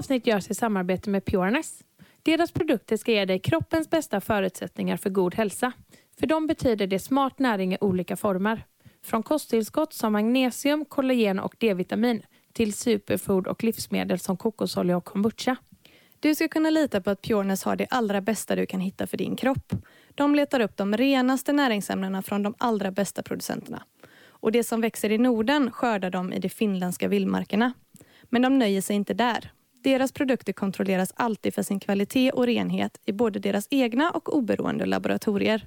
Avsnitt görs i samarbete med Pureness. Deras produkter ska ge dig kroppens bästa förutsättningar för god hälsa. För dem betyder det smart näring i olika former. Från kosttillskott som magnesium, kollagen och D-vitamin till superfood och livsmedel som kokosolja och kombucha. Du ska kunna lita på att Pureness har det allra bästa du kan hitta för din kropp. De letar upp de renaste näringsämnena från de allra bästa producenterna. Och det som växer i Norden skördar de i de finländska vildmarkerna. Men de nöjer sig inte där. Deras produkter kontrolleras alltid för sin kvalitet och renhet i både deras egna och oberoende laboratorier.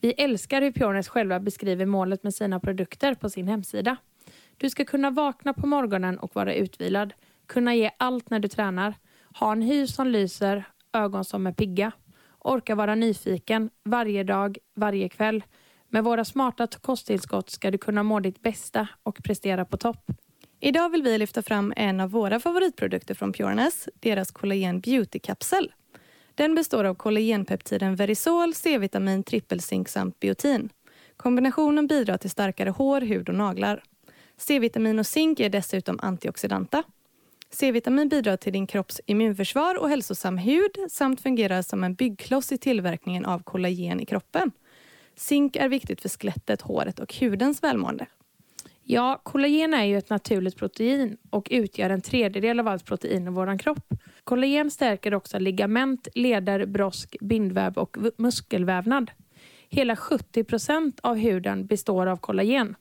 Vi älskar hur Pioners själva beskriver målet med sina produkter på sin hemsida. Du ska kunna vakna på morgonen och vara utvilad, kunna ge allt när du tränar, ha en hy som lyser, ögon som är pigga, orka vara nyfiken varje dag, varje kväll. Med våra smarta kosttillskott ska du kunna må ditt bästa och prestera på topp. Idag vill vi lyfta fram en av våra favoritprodukter från Pureness, deras kollagen beauty-kapsel. Den består av kollagenpeptiden Verisol, C-vitamin, trippelzink samt biotin. Kombinationen bidrar till starkare hår, hud och naglar. C-vitamin och zink är dessutom antioxidanta. C-vitamin bidrar till din kropps immunförsvar och hälsosam hud samt fungerar som en byggkloss i tillverkningen av kollagen i kroppen. Zink är viktigt för skelettet, håret och hudens välmående. Ja, kollagen är ju ett naturligt protein och utgör en tredjedel av allt protein i vår kropp. Kollagen stärker också ligament, leder, brosk, bindväv och muskelvävnad. Hela 70 procent av huden består av kollagen.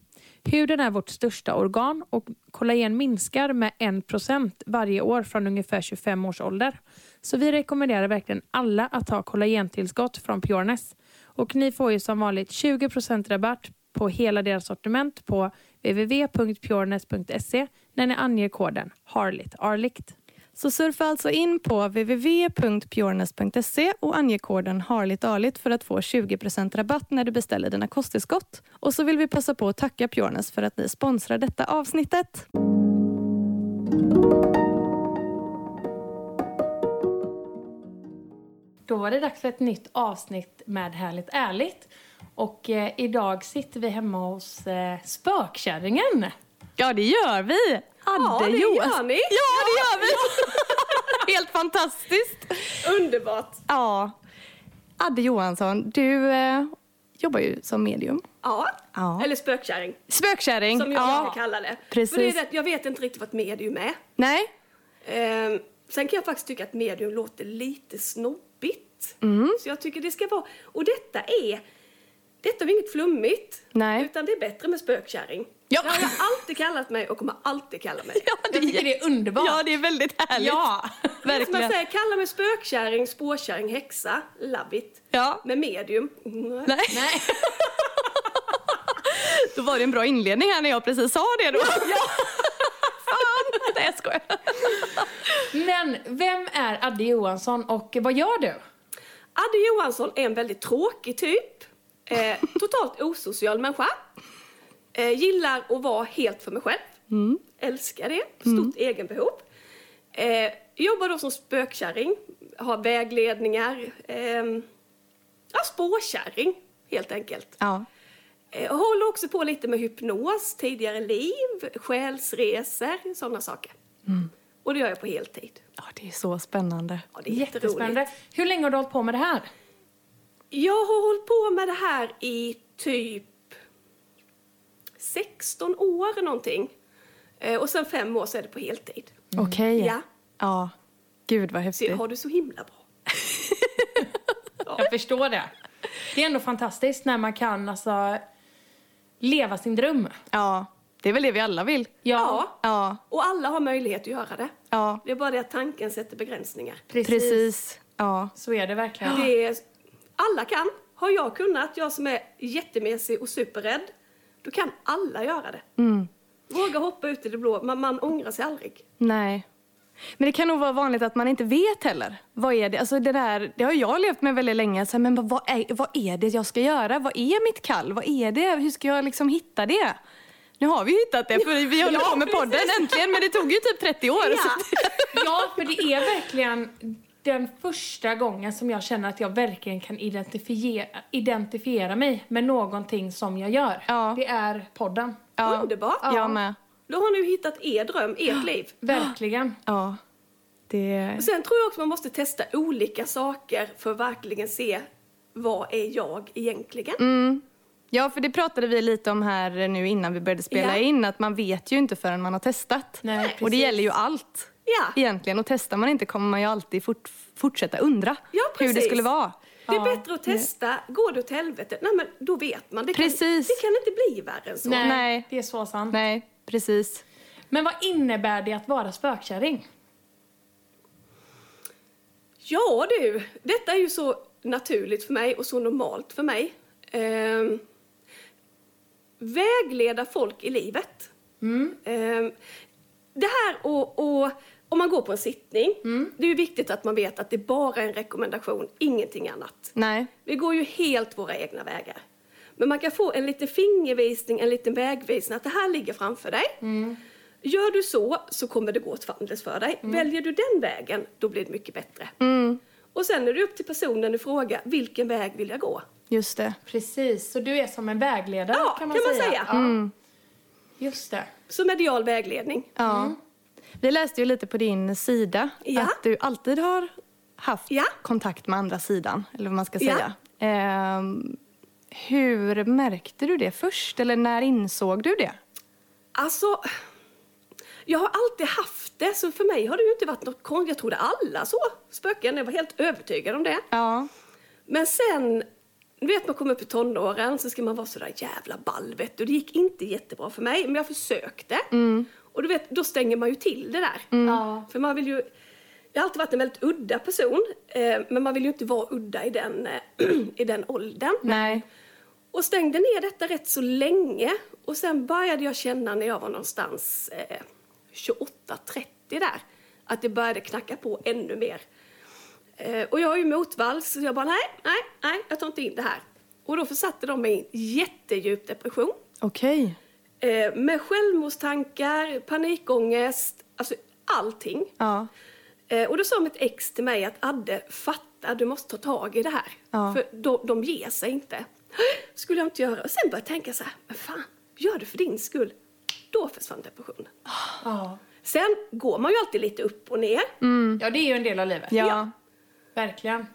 Huden är vårt största organ och kollagen minskar med 1 procent varje år från ungefär 25 års ålder. Så vi rekommenderar verkligen alla att ta kollagentillskott från Pureness. Och ni får ju som vanligt 20 procent rabatt på hela deras sortiment på www.pureness.se när ni anger koden harligt, arligt. Så surfa alltså in på www.pureness.se och ange koden HARLITARLIT för att få 20% rabatt när du beställer dina kosttillskott. Och så vill vi passa på att tacka Pureness för att ni sponsrar detta avsnittet. Då var det dags för ett nytt avsnitt med Härligt ärligt. Och eh, idag sitter vi hemma hos eh, spökkärringen. Ja, det gör vi! Adde Ja, det gör ni. Ja, det gör vi! Helt fantastiskt. Underbart. Ja. Adde Johansson, du eh, jobbar ju som medium. Ja. Ja. Eller spökkärring, Spökkärring. som jag ja. brukar kalla det. precis. För det är det, jag vet inte riktigt vad ett medium är. Nej? Ehm, sen kan jag faktiskt tycka att medium låter lite snobbigt. Mm. Så jag tycker det ska vara... Och detta är... Detta är inget flummigt. Nej. Utan det är bättre med spökkärring. Ja. Det har jag alltid kallat mig och kommer alltid kalla mig. Ja, Jag tycker det är underbart. Ja, det är väldigt härligt. Ja. Som man Verkligen. säger, kalla mig spökkärring, spårkärring, häxa. Love it. Ja. Med medium. Nej. Nej. Då var det en bra inledning här när jag precis sa det då. Ja. Nej, jag skojar. Men vem är Adde Johansson och vad gör du? Adde Johansson är en väldigt tråkig typ. Eh, totalt osocial människa. Eh, gillar att vara helt för mig själv. Älskar det. Stort egenbehov. Eh, jobbar då som spökkärring. Har vägledningar. Eh, ja, spårkärring helt enkelt. Ja. Eh, och håller också på lite med hypnos, tidigare liv, själsresor, sådana saker. Och det gör jag på heltid. ja, det är så spännande. Ja, det är. Jättespännande. Hur länge har du hållit på med det här? Jag har hållit på med det här i typ 16 år någonting. Eh, och sen fem år så är det på heltid. Okej. Ja. Ja. Gud vad Så häftigt. har du så himla bra. Jag förstår det. Det är ändå fantastiskt när man kan alltså leva sin dröm. Ja. Det är väl det vi alla vill. Ja. Ja. Och alla har möjlighet att göra det. Ja. Det är bara det att tanken sätter begränsningar. precis. Precis. Ja. Så är det verkligen. Det är, Alla kan. Har jag kunnat, jag som är jättemesig och superrädd, då kan alla göra det. Mm. Våga hoppa ut i det blå, man, man ångrar sig aldrig. Nej. Men det kan nog vara vanligt att man inte vet heller. Vad är det? Alltså det, där, det har jag levt med väldigt länge. Så här, men vad är, vad är det jag ska göra? Vad är mitt kall? Vad är det? Hur ska jag liksom hitta det? Nu har vi hittat det, för vi håller Ja, på med podden precis. äntligen. Men det tog ju typ 30 år. Ja. Så Ja, för det är verkligen den första gången som jag känner att jag verkligen kan identifiera, identifiera mig med någonting som jag gör. Ja. Det är podden. ja, Underbart. Jag med. Då har ni ju hittat er dröm, ert liv. Verkligen. Ja. Det... Sen tror jag också man måste testa olika saker för att verkligen se vad är jag egentligen. Mm. Ja, för det pratade vi lite om här nu innan vi började spela Ja. in. Att man vet ju inte förrän man har testat. Nej, och det precis. gäller ju allt. Ja. Egentligen. Och testar man inte kommer man ju alltid fort, fortsätta undra Ja, hur det skulle vara. Det är Ja. bättre att testa. Går det åt helvete, nej men då vet man. Det kan, Precis. det kan inte bli värre än så. Nej, Nej. det är så sant. Nej, precis. Men vad innebär det att vara spökkärring? Ja du, detta är ju så naturligt för mig och så normalt för mig. Ehm, vägleda folk i livet. Ehm, det här och, och om man går på en sittning, det är ju viktigt att man vet att det bara är en rekommendation, ingenting annat. Nej. Vi går ju helt våra egna vägar. Men man kan få en liten fingervisning, en liten vägvisning att det här ligger framför dig. Gör du så, så kommer det gå åt fanders för dig. Väljer du den vägen, då blir det mycket bättre. Och sen är det upp till personen i fråga, vilken väg vill jag gå? Just det. Precis, så du är som en vägledare Ja, kan man kan man säga. säga. Ja. Just det. Så medial vägledning. Ja. Vi läste ju lite på din sida Ja. att du alltid har haft Ja. kontakt med andra sidan, eller vad man ska Ja. säga. Ehm, hur märkte du det först, eller när insåg du det? Alltså, jag har alltid haft det, så för mig har det ju inte varit något konstigt. Jag trodde alla så spöken, jag var helt övertygad om det. Ja. Men sen, du vet man kommer upp i tonåren så ska man vara sådär jävla ball vet du. Det gick inte jättebra för mig, men jag försökte. Och du vet, då stänger man ju till det där. Ja. För man vill ju, jag har alltid varit en väldigt udda person, eh, men man vill ju inte vara udda i den, eh, i den åldern. Nej. Och stängde ner detta rätt så länge. Och sen började jag känna när jag var någonstans eh, 28-30 där, att det började knacka på ännu mer. Eh, och jag är ju motvalls, så jag bara nej, nej, nej, jag tar inte in det här. Och då försatte de mig i en jättedjup depression. Okej. Eh, med självmordstankar, panikångest, alltså allting. Ja. Eh, och då sa mitt ex till mig att Adde, fatta, du måste ta tag i det här. Ja. För de, de ger sig inte. Skulle jag inte göra. Och sen började jag tänka så här, men fan, gör det för din skull. Då försvann depressionen. Ja. Sen går man ju alltid lite upp och ner. ja, det är ju en del av livet. Ja. Ja. Verkligen.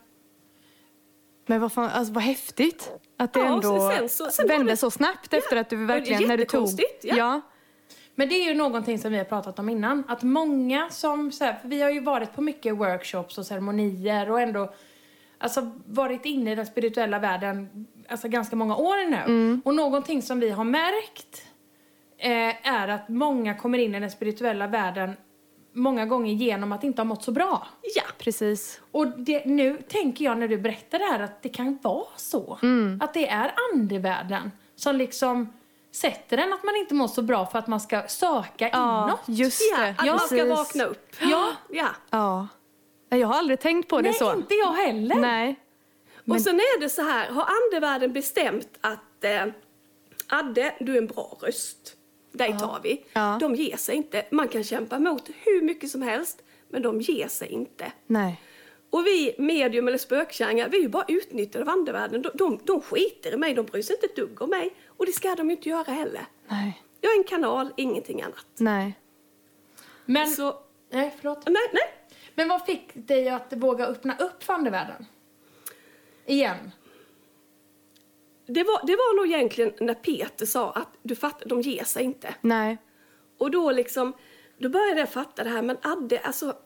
Men vad fan, alltså vad häftigt att det Ja, ändå sen så- sen var vände det- så snabbt efter att du verkligen, när du tog... ja. ja. Men det är ju någonting som vi har pratat om innan. Att många som, så här, för vi har ju varit på mycket workshops och ceremonier och ändå alltså, varit inne i den spirituella världen alltså, ganska många år nu. Och någonting som vi har märkt eh, är att många kommer in i den spirituella världen många gånger genom att inte ha mått så bra. Ja, Precis. Och det, nu tänker jag när du berättar det här att det kan vara så. Att det är andevärlden som liksom sätter en att man inte mår så bra för att man ska söka Ja, inåt. just ja det. att man ska vakna upp. Ja. ja. Ja. Nej, Jag har aldrig tänkt på det Nej, så. inte jag heller. Nej. Och sen är det så här, har andevärlden bestämt att eh, Adde, du är en bra röst. Dig tar vi. Ja. De ger sig inte. Man kan kämpa emot hur mycket som helst, men de ger sig inte. Nej. Och vi medium eller spökkärringar, vi är ju bara utnyttjade av andevärlden. De, de, de skiter i mig, de bryr sig inte ett dugg om mig. Och det ska de ju inte göra heller. Nej. Jag är en kanal, ingenting annat. Nej. Men, Så, nej, förlåt. nej, nej. Men vad fick dig att våga öppna upp för andevärlden? Igen. Det var, det var nog egentligen när Peter sa att du fattar, de ger sig inte. Nej. Och då liksom, då började jag fatta det här, men Adde, alltså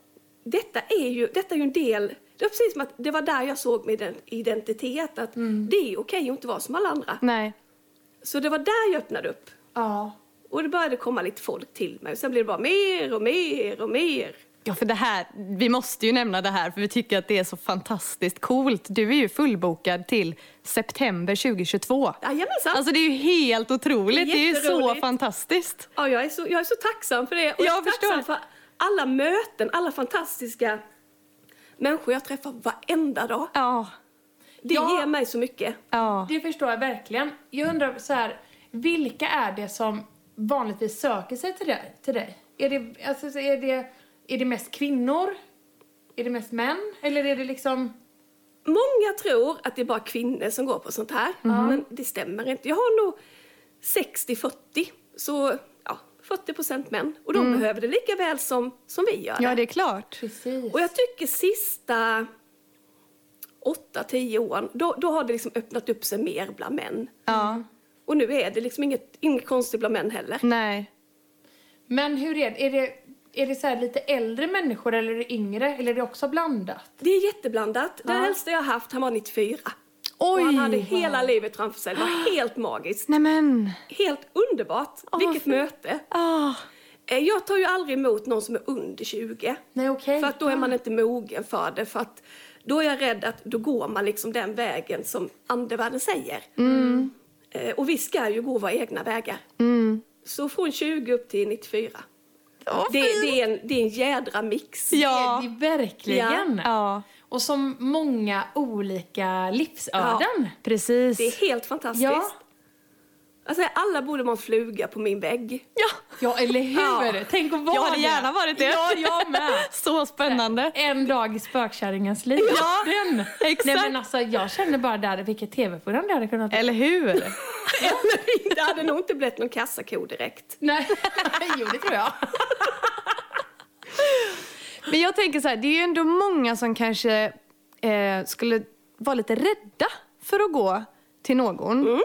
detta är ju, detta är ju en del, det var precis som att det var där jag såg min ident- identitet, att det är okej att inte vara som alla andra. Nej. Så det var där jag öppnade upp. Ja. Och det började komma lite folk till mig, och sen blev det bara mer och mer och mer. Ja, för det här, vi måste ju nämna det här för vi tycker att det är så fantastiskt coolt. Du är ju fullbokad till september 2022. Jajamensan. Alltså det är ju helt otroligt. Det är, ju så fantastiskt. Ja, jag är så, jag är så tacksam för det. Och jag, Jag är tacksam förstår. för alla möten, alla fantastiska människor jag träffar varenda dag. Ja. Det Ja. ger mig så mycket. Ja. Det förstår jag verkligen. Jag undrar så här, vilka är det som vanligtvis söker sig till dig? Till dig? Är, det, alltså, så är, det, är det mest kvinnor? Är det mest män? Eller är det liksom... Många tror att det är bara kvinnor som går på sånt här, men det stämmer inte. Jag har nog 60-40, så ja, 40 procent män. Och de behöver det lika väl som, som vi gör ja, det. det är klart. Precis. Och jag tycker sista 8-10 åren, då, då har det liksom öppnat upp sig mer bland män. Ja. Och nu är det liksom inget, inget konstigt bland män heller. Nej. Men hur är det? Är det, är det så lite äldre människor eller är det yngre? Eller är det också blandat? Det är jätteblandat. Den Ja. äldsta jag har haft, han var 94. Oj! Och han hade hela livet framför sig. Det var helt magiskt. Nej men. Helt underbart. Vilket vad möte. Ah. Eh, Jag tar ju aldrig emot någon som är under 20. Nej, okej. För att då är man inte mogen för det. För att då är jag rädd att då går man liksom den vägen som andevärlden säger. Eh, Och vi ska ju gå våra egna vägar. Så från 20 upp till 94. Åh, Det, det, är en, det är en jädra mix. Ja. Det är verkligen. Ja. Och som många olika livsöden. Precis. Det är helt fantastiskt. Ja. Alltså, alla borde vara en fluga på min vägg. Ja. Ja, eller hur? Ja. Tänk att vara Jag hade det. gärna varit det. Ja, jag med. Så spännande. En dag i spökkärringens liv. Ja, Den. exakt. Nej, men alltså, jag känner bara där vilket tv-program det hade kunnat Eller hur? det hade nog inte blivit någon kassako direkt. Nej, jo det tror jag. Men jag tänker så här, det är ju ändå många som kanske eh, skulle vara lite rädda för att gå till någon.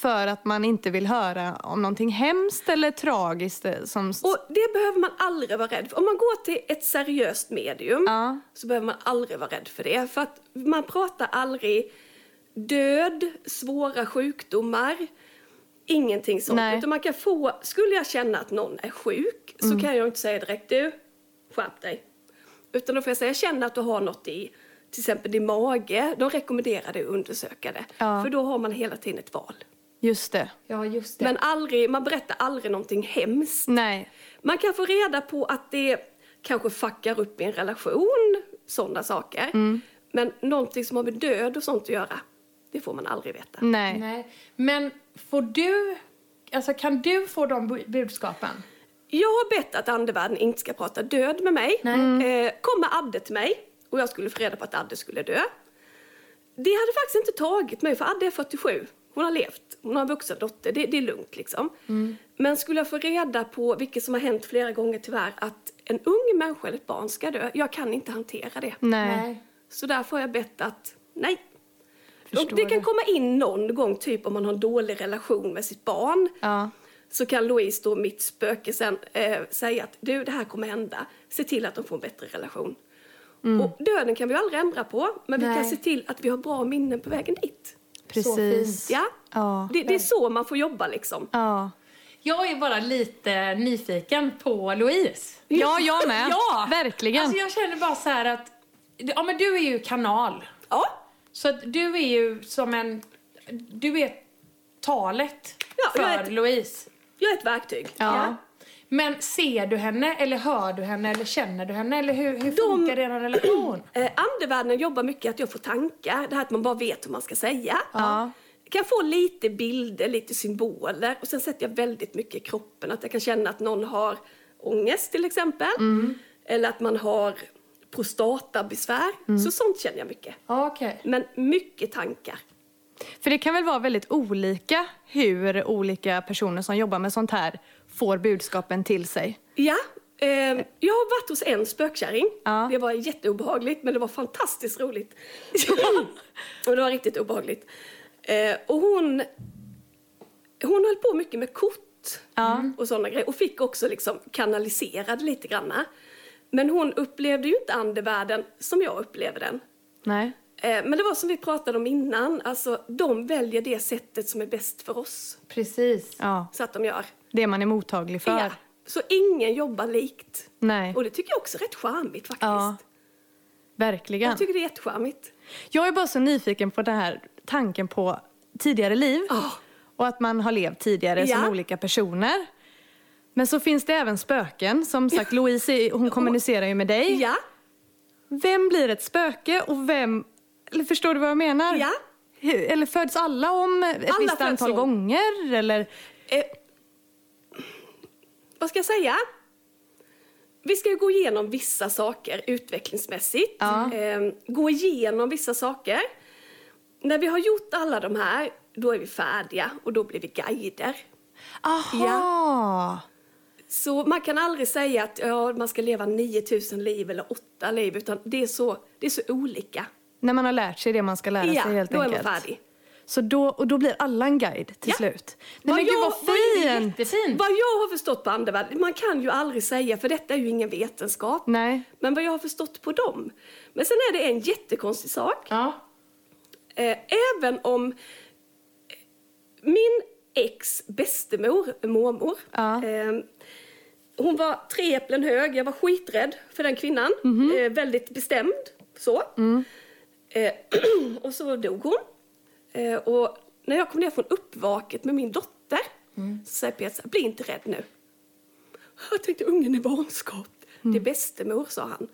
För att man inte vill höra om någonting hemskt eller tragiskt. eh, Som... Och det behöver man aldrig vara rädd för. Om man går till ett seriöst medium Ja. så behöver man aldrig vara rädd för det. För att man pratar aldrig död, svåra sjukdomar, ingenting sånt. Nej. Mm. Utan man kan få, skulle jag känna att någon är sjuk så kan jag inte säga direkt du, skärp dig. Utan då får jag säga, jag känner att du har något i till exempel din mage. De rekommenderar det att undersöka det. Ja. För då har man hela tiden ett val. Just det. Ja, just det. Men aldrig, man berättar aldrig någonting hemskt. Nej. Man kan få reda på att det kanske fuckar upp i en relation, sådana saker. Men någonting som har med död och sånt att göra, det får man aldrig veta. Nej. Nej. Men får du, alltså kan du få de bu- budskapen? Jag har bett att andevärlden inte ska prata död med mig. Eh, kommer Adde till mig och jag skulle få reda på att Adde skulle dö. Det hade faktiskt inte tagit mig, för Adde är 47. Hon har levt, hon har en vuxen dotter, det, det är lugnt liksom. Men skulle jag få reda på, vilket som har hänt flera gånger tyvärr, att en ung människa eller ett barn ska dö, jag kan inte hantera det. Nej. Så därför har jag bett att, nej. Förstår Och det kan det. komma in någon gång, typ om man har en dålig relation med sitt barn. Ja. Så kan Louise, då mitt spöke, sen eh, säga att du, det här kommer hända. Se till att de får en bättre relation. Och döden kan vi aldrig ändra på, men vi Nej. kan se till att vi har bra minnen på vägen dit. Precis. Ja, Ja. det, det är så man får jobba liksom. Ja. Jag är bara lite nyfiken på Louise. Ja, jag med. Ja! Verkligen. Alltså jag känner bara så här att, ja men du är ju kanal. Ja, Så att du är ju som en, du är talet Ja, för jag är ett- Louise. jag är ett verktyg. Ja. Men ser du henne eller hör du henne eller känner du henne eller hur, hur De- funkar er relation? Eh, andevärlden jobbar mycket att jag får tankar, det här att man bara vet hur man ska säga. Ja. Jag kan få lite bilder, lite symboler och sen sätter jag väldigt mycket i kroppen. Att jag kan känna att någon har ångest till exempel. Eller att man har prostatabesvär. Så sånt känner jag mycket. Okej. Men mycket tankar. För det kan väl vara väldigt olika hur olika personer som jobbar med sånt här får budskapen till sig. Ja, eh, jag har varit hos en spökkärring. Ja. Det var jätteobehagligt men det var fantastiskt roligt. och det var riktigt obehagligt. Eh, och hon, hon höll på mycket med kort och sådana grejer. Och fick också liksom kanaliserad lite granna. Men hon upplevde ju inte andevärlden som jag upplever den. Nej. Eh, men det var som vi pratade om innan, alltså de väljer det sättet som är bäst för oss. Precis. Ja, Så att de gör. Det man är mottaglig för. Ja. Så ingen jobbar likt. Nej, Och det tycker jag också är rätt charmigt faktiskt. Ja. verkligen. Jag tycker det är jättecharmigt. Jag är bara så nyfiken på den här tanken på tidigare liv. Ja. Och att man har levt tidigare som Ja. olika personer. Men så finns det även spöken. Som sagt, Louise hon kommunicerar ju med dig. Ja, Vem blir ett spöke och vem... Eller förstår du vad jag menar? ja. Hur- Eller föds alla om ett Alla visst antal om. gånger? Eller... Eh, vad ska jag säga? Vi ska ju gå igenom vissa saker utvecklingsmässigt. Ja. Eh, gå igenom vissa saker. När vi har gjort alla de här, då är vi färdiga och då blir vi guider. Aha! Så man kan aldrig säga att ja, man ska leva 9000 liv eller 8 liv, utan det är så, det är så olika. När man har lärt sig det man ska lära ja, sig helt då enkelt. är man färdig. Så då, och då blir alla en guide till Ja. slut. Nej Vad men gud jag- vad vad fint! Jättefint. Vad jag har förstått på andevärlden, man kan ju aldrig säga, för detta är ju ingen vetenskap. Nej. Men vad jag har förstått på dem. Men sen är det en jättekonstig sak. Ja. Eh, även om eh, min ex bästemor, mormor, Ja. eh, hon var tre äpplen hög. Jag var skiträdd för den kvinnan. Mhm. Eh, väldigt bestämd. Så. Mm. Eh, och så dog hon. Eh, och när jag kom ner från uppvaket med min dotter Mm. så säger Peter så bli inte rädd nu. Jag tänkte ungen är vanskapt. Mm. Det är bästemor, sa han.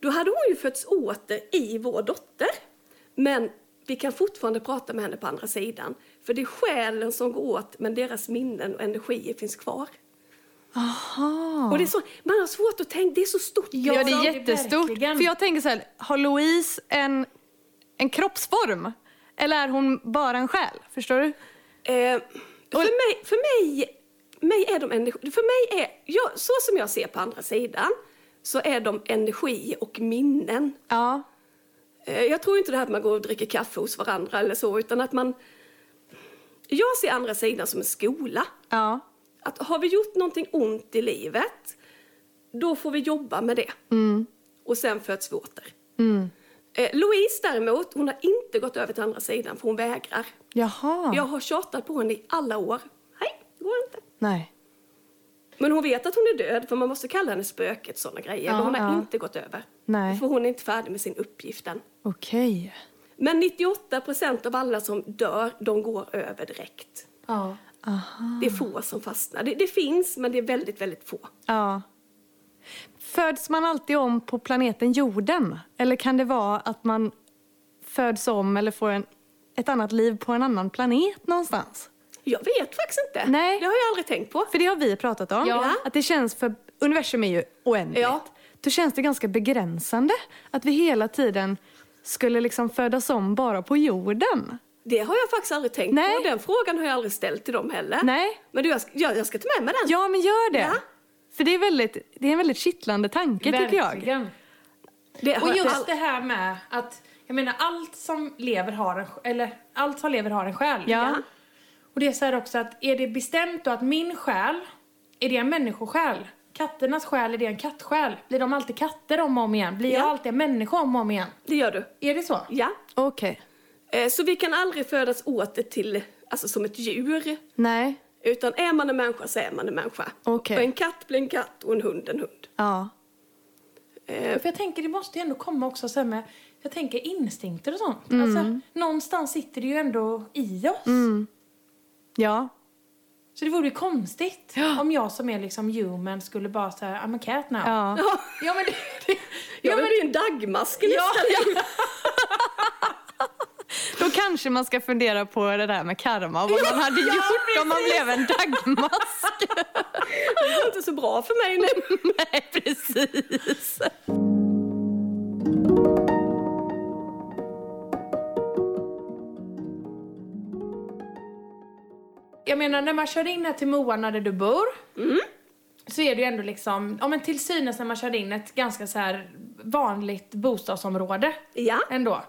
Då hade hon ju fötts åter i vår dotter. Men vi kan fortfarande prata med henne på andra sidan. För det är själen som går åt, men deras minnen och energier finns kvar. Aha. Och det är så, man har svårt att tänka, det är så stort. Ja, det är jättestort. För jag tänker så här, har Louise en, en kroppsform? Eller är hon bara en själ? Förstår du? Eh, för mig, för mig, mig är de energi, för mig är, jag, så som jag ser på andra sidan, så är de energi och minnen. Ja. Eh, jag tror inte det här att man går och dricker kaffe hos varandra eller så, utan att man... Jag ser andra sidan som en skola. Ja. Att har vi gjort någonting ont i livet, då får vi jobba med det. Och sen föds vi åter. Eh, Louise däremot, hon har inte gått över till andra sidan för hon vägrar. Jaha. Jag har tjatat på henne i alla år. Nej, det går inte. Nej. Men hon vet att hon är död, för man måste kalla henne spöket, sådana grejer. Ja, men hon har ja. inte gått över. Nej. För hon är inte färdig med sin uppgift än. Okej. Men 98 procent av alla som dör, de går över direkt. Ja. Det är få som fastnar. Det, det finns, men det är väldigt, väldigt få. Ja. Föds man alltid om på planeten jorden? Eller kan det vara att man föds om eller får en, ett annat liv på en annan planet någonstans? Jag vet faktiskt inte. Nej. Det har jag aldrig tänkt på. För det har vi pratat om. Ja. Att det känns för universum är ju oändligt. Ja. Då känns det ganska begränsande att vi hela tiden skulle liksom födas om bara på jorden. Det har jag faktiskt aldrig tänkt Nej. på. Den frågan har jag aldrig ställt till dem heller. Nej. Men du, jag, ska, jag, jag ska ta med mig den. Ja, men gör det. Ja. För det är, väldigt, det är en väldigt kittlande tanke tycker jag. Verkligen. Det Och jag just det här med att, jag menar allt som lever har en, eller allt som lever har en själ. Ja. Och det är så här också att är det bestämt då att min själ, är det en människosjäl? Katternas själ, är det en kattsjäl? Blir de alltid katter om och om igen? Blir jag Ja. alltid en människa om och om igen? Det gör du. Är det så? Ja. Okej. Eh, Så vi kan aldrig födas åter till, alltså som ett djur. Nej. Utan är man en människa så är man en människa. Okej. Och en katt blir en katt och en hund en hund. Ja. Eh, För jag tänker det måste ju ändå komma också så med, jag tänker instinkter och sånt. Mm. Alltså, någonstans sitter det ju ändå i oss. Ja. Så det vore ju konstigt om jag som är liksom human skulle bara säga I'm a cat now. Ja. ja, Ja men det, det, jag vill bli en dagmask nästan. Då kanske man ska fundera på det där med karma och vad man hade gjort om man blev en dagmask. Det går inte så bra för mig nu. Nej, precis. jag menar när man kör in här till Moa där du bor. Så är det ju ändå liksom, ja men till synes när man kör in ett ganska så här vanligt bostadsområde. Ja. Ändå.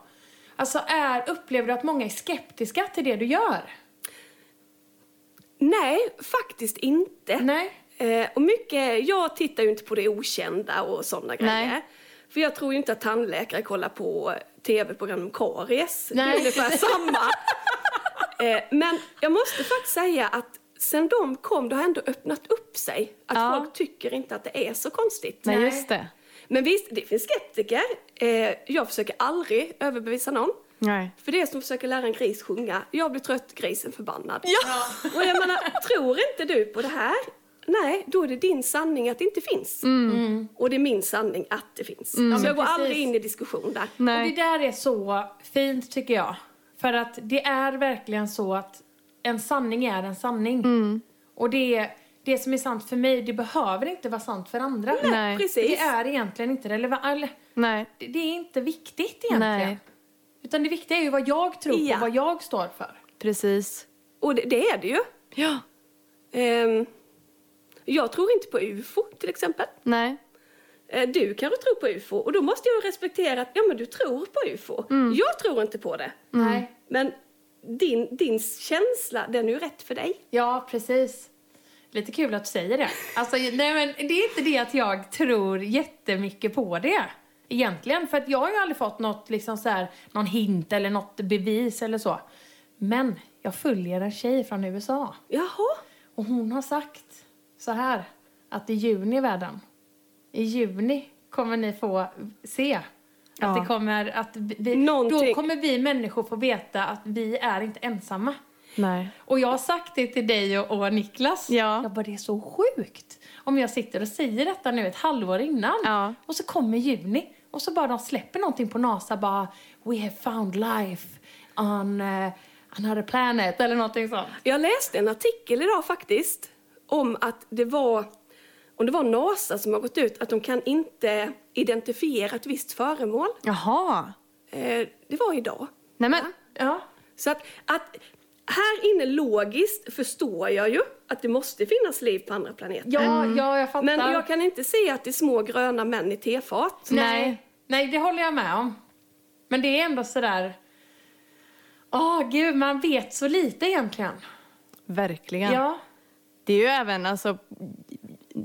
Alltså är, upplever du att många är skeptiska till det du gör? Nej, faktiskt inte. Nej. Eh, och mycket, jag tittar ju inte på det okända och sådana grejer. Nej. För jag tror ju inte att tandläkare kollar på tv-program om karies. Det Nej. är ungefär samma. eh, men jag måste faktiskt säga att sen de kom, det har ändå öppnat upp sig. Att Ja. folk tycker inte att det är så konstigt. Nej. just det. Men visst, det finns skeptiker. Eh, jag försöker aldrig överbevisa någon. Nej. För det är som att försöka lära en gris sjunga. Jag blir trött, grisen förbannad. Och jag menar, tror inte du på det här? Nej, då är det din sanning att det inte finns. Och det är min sanning att det finns. Så jag går precis. aldrig in i diskussion där. Nej. Och det där är så fint tycker jag. För att det är verkligen så att en sanning är en sanning. Mm. Och det, det som är sant för mig, det behöver inte vara sant för andra. Nej. Precis. Det är egentligen inte relevant. Nej. det, det är inte viktigt egentligen. Nej. Utan det viktiga är ju vad jag tror Ja. på, vad jag står för. Precis. Och det, det är det ju. Ja. Ehm, jag tror inte på UFO till exempel. Nej. Eh, Du kanske tror på UFO och då måste jag respektera att ja, men du tror på UFO. Jag tror inte på det. Nej. Men din, din känsla, den är ju rätt för dig. Ja, precis. Lite kul att du säger det. Alltså, nej, men det är inte det att jag tror jättemycket på det. Egentligen. För att jag har ju aldrig fått något, liksom så här, någon hint eller något bevis eller så. Men jag följer en tjej från USA. Jaha. Och hon har sagt så här. Att i juni, världen. I juni kommer ni få se. Att Ja. det kommer att vi, Någonting- då kommer vi människor få veta att vi är inte ensamma. Nej. Och jag har sagt det till dig och, och Niklas. Ja. Jag bara, det är så sjukt. Om jag sitter och säger detta nu ett halvår innan. Ja. Och så kommer juni. Och så bara de släpper någonting på NASA. Bara, we have found life on uh, another planet. Eller någonting sånt. Jag läste en artikel idag faktiskt om att det var, om det var NASA som har gått ut att de kan inte identifiera ett visst föremål. Jaha. Eh, det var idag. Nej men. Ja. Så att, att här inne logiskt förstår jag ju att det måste finnas liv på andra planeter. Ja, ja, jag fattar. Men jag kan inte se att det är små gröna män i tefat. Nej. Nej, det håller jag med om. Men det är ändå sådär... Åh, gud, man vet så lite egentligen. Verkligen. Ja. Det är ju även alltså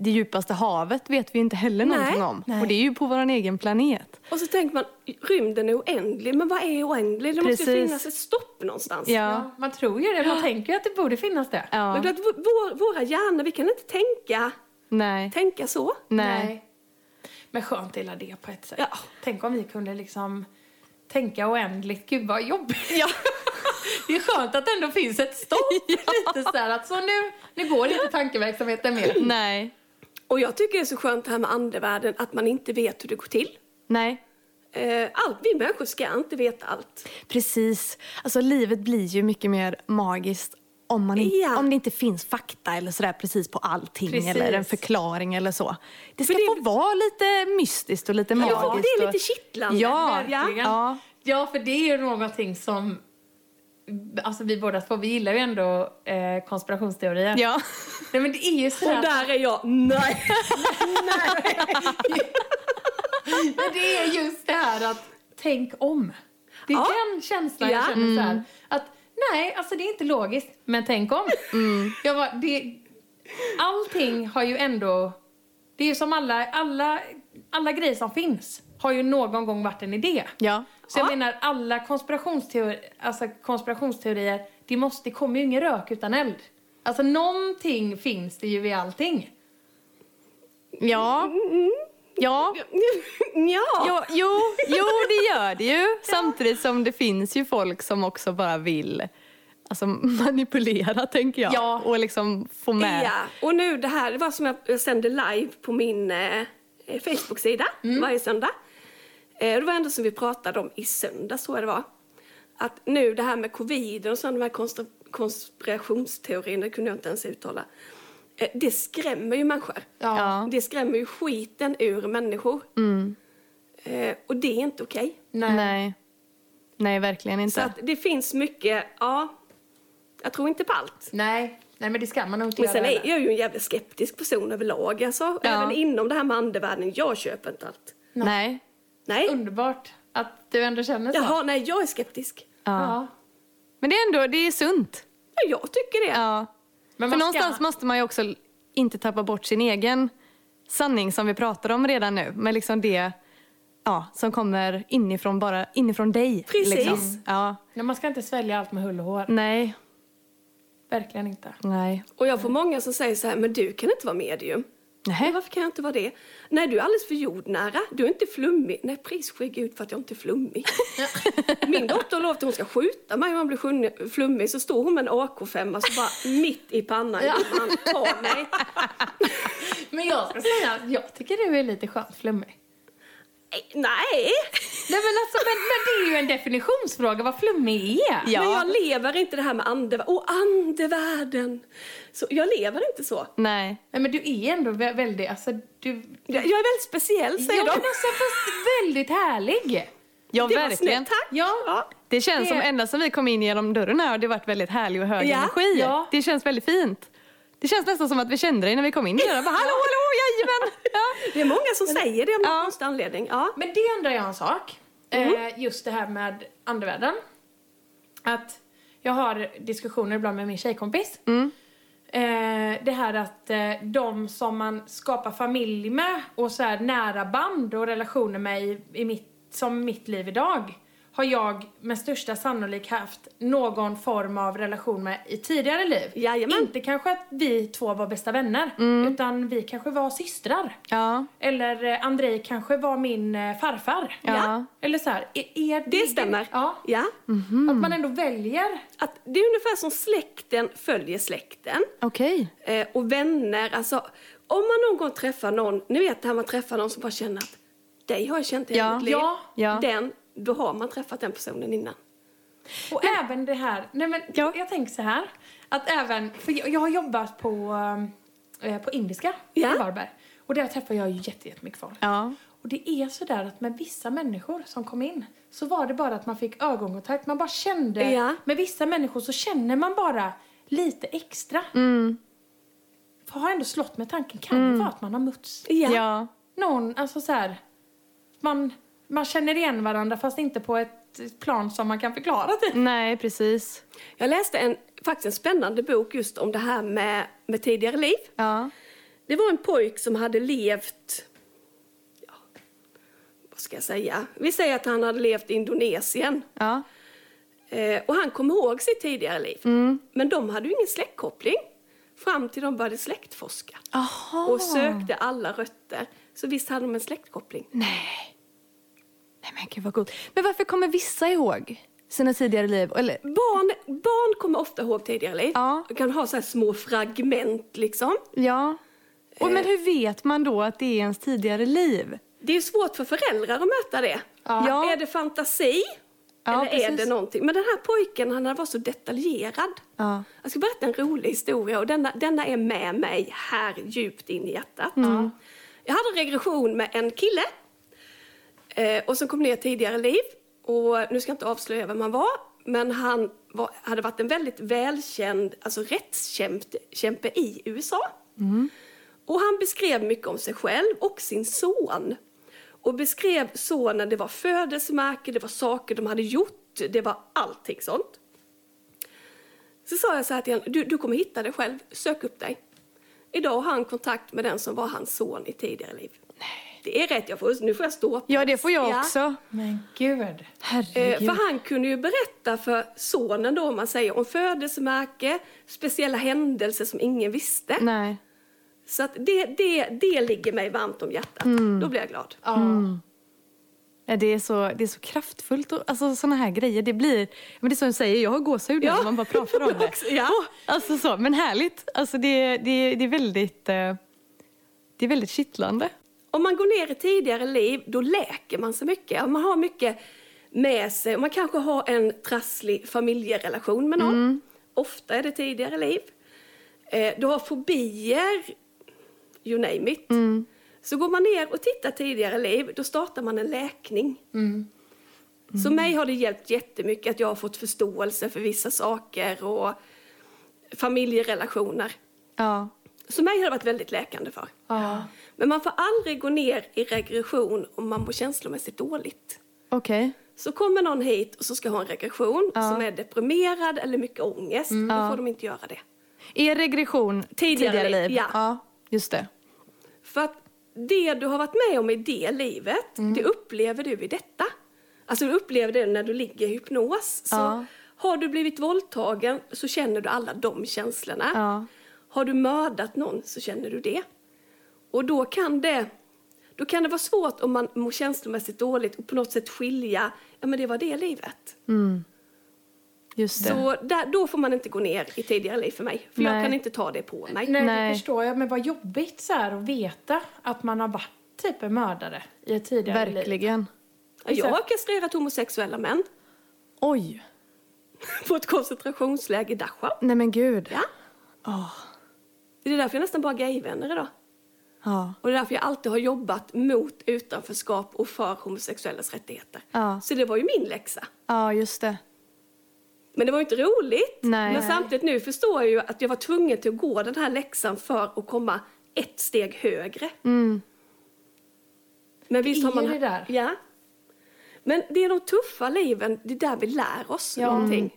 det djupaste havet vet vi inte heller Nej. någonting om. Nej. Och det är ju på vår egen planet. Och så tänker man, rymden är oändlig, men vad är oändlig? Det måste ju Precis. finnas ett stopp någonstans. Ja. ja. Man tror ju det. Man tänker ju att det borde finnas det. Ja. Men vet, vår, våra hjärnor, vi kan inte tänka, Nej. tänka så. Nej. Men skönt är det på ett sätt. Ja. Tänk om vi kunde liksom tänka oändligt. Gud vad jobbigt. Ja. Det är skönt att det ändå finns ett stopp. Lite så här att så nu, nu går inte tankeverksamheten mer. Nej. Och jag tycker det är så skönt det här med andevärlden, att man inte vet hur det går till. Nej. Eh, allt, vi människor ska inte veta allt. Precis. Alltså livet blir ju mycket mer magiskt om, man in, Ja. om det inte finns fakta eller sådär precis på allting Precis. eller en förklaring eller så. Det ska det- få vara lite mystiskt och lite magiskt. Ja, det är lite kittlande. Ja, Verkligen. ja. Ja, för det är ju någonting som... Alltså vi båda två, vi gillar ju ändå eh, konspirationsteorier. Ja. Nej men det är ju så Och där är jag, nej. men det är just det här att tänk om. Det är Ja. den känslan jag Ja. känner så här. Att nej, alltså det är inte logiskt, men tänk om. Jag bara, det, allting har ju ändå... Det är ju som alla, alla, alla grejer som finns har ju någon gång varit en idé. Ja. Så jag Ja. menar, alla konspirationsteorier, alltså konspirationsteorier, det, måste, det kommer ju ingen rök utan eld. Alltså någonting finns det ju i allting. Ja. Ja. ja. Jo, jo, jo, det gör det ju. Samtidigt som det finns ju folk som också bara vill alltså, manipulera, tänker jag. Ja. Och liksom få med. Ja, och nu det här, det var som jag, jag sände live på min eh, Facebook-sida Mm. varje söndag. Eh, det var ändå som vi pratade om i söndags, tror jag det var. Att nu det här med covid och sådana de här konspirationsteorierna, det kunde jag inte ens uttala. Eh, det skrämmer ju människor. Ja. Det skrämmer ju skiten ur människor. Eh, och det är inte okej. Nej. Nej. Nej, verkligen Så inte. att det finns mycket, ja, jag tror inte på allt. Nej. Nej, men det ska man nog inte Men sen göra är jag ju en jävligt skeptisk person överlag. Alltså, Även inom det här med andevärlden. Jag köper inte allt. Nej. Nej. Underbart att du ändå känner så. Jaha, nej, jag är skeptisk. Ja. Ja. Men det är ändå, det är sunt. Ja, jag tycker det. Ja. Men För ska- någonstans måste man ju också inte tappa bort sin egen sanning som vi pratar om redan nu. Men liksom det ja, som kommer inifrån, bara inifrån dig. Precis. Liksom. Ja. Nej, man ska inte svälja allt med hull och hår. Nej. verkligen inte. Nej. Och jag får många som säger så här, men du kan inte vara medium. Nej, varför kan jag inte vara det? Nej, du är alldeles för jordnära. Du är inte flummig. Nej, pris ske Gud för att jag inte är flummig. Min dotter har lovat att hon ska skjuta mig om jag blir flummig. Så står hon med en AK5 så bara mitt i pannan. Ja. Han tar mig. Men jag ska säga att jag tycker du är lite skönt flummig. Nej, Nej men alltså, men, men det är ju en definitionsfråga vad flummig är. Ja. men jag lever inte det här med andevärlden. Åh, andevärlden! Så jag lever inte så. Nej. Nej men du är ändå vä- väldigt, alltså du... Jag jag är väldigt speciell, säger Ja men de. alltså väldigt härlig. Ja, Det var verkligen. snällt, tack. Ja. Ja. Det känns Det- som ända som vi kom in genom dörren här har det varit väldigt härlig och hög Ja, energi. ja. Det känns väldigt fint. Det känns nästan som att vi kände dig när vi kom in Bara, Hallå, hallå, jajamän! Ja. Det är många som säger det av någon Ja. konstig anledning. Ja. Men det undrar jag en sak. Eh, just det här med andevärlden. Att jag har diskussioner ibland med min tjejkompis. Eh, det här att eh, de som man skapar familj med och så här nära band och relationer med i, i mitt, som mitt liv idag har jag med största sannolikhet haft någon form av relation med i tidigare liv. Jajamän. Inte kanske att vi två var bästa vänner, utan vi kanske var systrar. Ja. Eller eh, Andrei kanske var min eh, farfar. Ja. Eller så här, är, är Det stämmer. Ja, Ja. att man ändå väljer. Att det är ungefär som släkten följer släkten. Okej. Eh, och vänner, alltså om man någon gång träffar någon, ni vet det här man träffar någon som bara känner att dig har jag känt i hela Ja. mitt liv. Ja. Ja. Den, då har man träffat den personen innan. Och även det här, nej men Ja. jag tänker så här. Att även, för jag, jag har jobbat på, eh, på indiska Ja. i Varberg. Och där träffar jag ju jätte- jättemycket folk. Ja. Och det är så där att med vissa människor som kom in så var det bara att man fick ögonkontakt. Man bara kände, Ja. med vissa människor så känner man bara lite extra. Mm. För har ändå slått med tanken, kan det vara att man har mötts Ja. Ja. någon, alltså så här, man, man känner igen varandra fast inte på ett plan som man kan förklara det. Nej, precis. Jag läste en, faktiskt en spännande bok just om det här med, med tidigare liv. Ja. Det var en pojk som hade levt, ja, vad ska jag säga? Vi säger att han hade levt i Indonesien. Ja. Eh, och han kom ihåg sitt tidigare liv. Men de hade ju ingen släktkoppling fram till de började släktforska. Aha. Och sökte alla rötter. Så visst hade de en släktkoppling. Nej. Nej men gud vad coolt. Men varför kommer vissa ihåg sina tidigare liv? Eller, Barn, barn kommer ofta ihåg tidigare liv. Ja. De kan ha så små fragment liksom. ja. Och, men hur vet man då att det är ens tidigare liv? Det är svårt för föräldrar att möta det. Ja. Är det fantasi? Ja, eller är precis. det någonting? Men den här pojken, han var så detaljerad. Ja. Jag ska berätta en rolig historia och denna, denna är med mig här djupt in i hjärtat. Mm. Jag hade en regression med en kille eh, och som kom ner tidigare liv. Och nu ska jag inte avslöja vem han var, men han var, hade varit en väldigt välkänd alltså rättskämpe i USA. Och han beskrev mycket om sig själv och sin son. Och beskrev sonen, det var födelsemärke, det var saker de hade gjort, det var allting sånt. Så sa jag så här till honom, du, du kommer hitta dig själv, sök upp dig. Idag har han kontakt med den som var hans son i tidigare liv. Det är rätt, jag får, nu får jag stå på. Ja, det får jag Ja. också. Men gud. Eh, Herregud. för han kunde ju berätta för sonen då, om man säger, om födelsemärke, speciella händelser som ingen visste. Nej. Så att det, det, det ligger mig varmt om hjärtat. Mm. Då blir jag glad. Ja. Ja, Det är, så, det är så kraftfullt. Och, alltså såna här grejer, det blir... Men det är som du säger, jag har gåshud Ja. när man bara pratar om det. Ja. Alltså så, men härligt. Alltså det, det, det är väldigt... eh, Det är väldigt kittlande. Om man går ner i tidigare liv, då läker man så mycket. Man har mycket med sig. Man kanske har en trasslig familjerelation med någon. Ofta är det tidigare liv. Eh, du har fobier, you name it. Så går man ner och tittar tidigare liv, då startar man en läkning. Så mig har det hjälpt jättemycket att jag har fått förståelse för vissa saker och familjerelationer. Ja. Så mig har det varit väldigt läkande för. Ja. Men man får aldrig gå ner i regression om man mår känslomässigt dåligt. Okej. Så kommer någon hit och så ska ha en regression som är deprimerad eller mycket ångest, då får de inte göra det. Är regression tidigare, liv, liv? ja. ja. Just det. För att det du har varit med om i det livet, det upplever du i detta. Alltså du upplever det när du ligger i hypnos. Så Ja. Har du blivit våldtagen så känner du alla de känslorna. Ja. Har du mördat någon så känner du det. Och då kan det, då kan det vara svårt om man mår känslomässigt dåligt och på något sätt skilja, ja men det var det livet. Just det. Så där, då får man inte gå ner i tidigare liv för mig. För Nej. jag kan inte ta det på mig. Nej, Nej. det förstår jag. Men vad jobbigt så här att veta att man har varit typ en mördare i ett tidigare liv. Verkligen. Jag har kastrerat homosexuella män Oj. på ett koncentrationsläger i Dachau. Nej men gud. Ja. Åh. Det är därför jag nästan bara har gayvänner idag. Ja. Och det är därför jag alltid har jobbat mot utanförskap och för homosexuellas rättigheter. Ja. Så det var ju min läxa. ja, just det. Men det var ju inte roligt. Nej. Men samtidigt nu förstår jag ju att jag var tvungen till att gå den här läxan för att komma ett steg högre. Mm. Men visst har är man... det där. Ja. Men det är de tuffa liven, det är där vi lär oss Ja. någonting.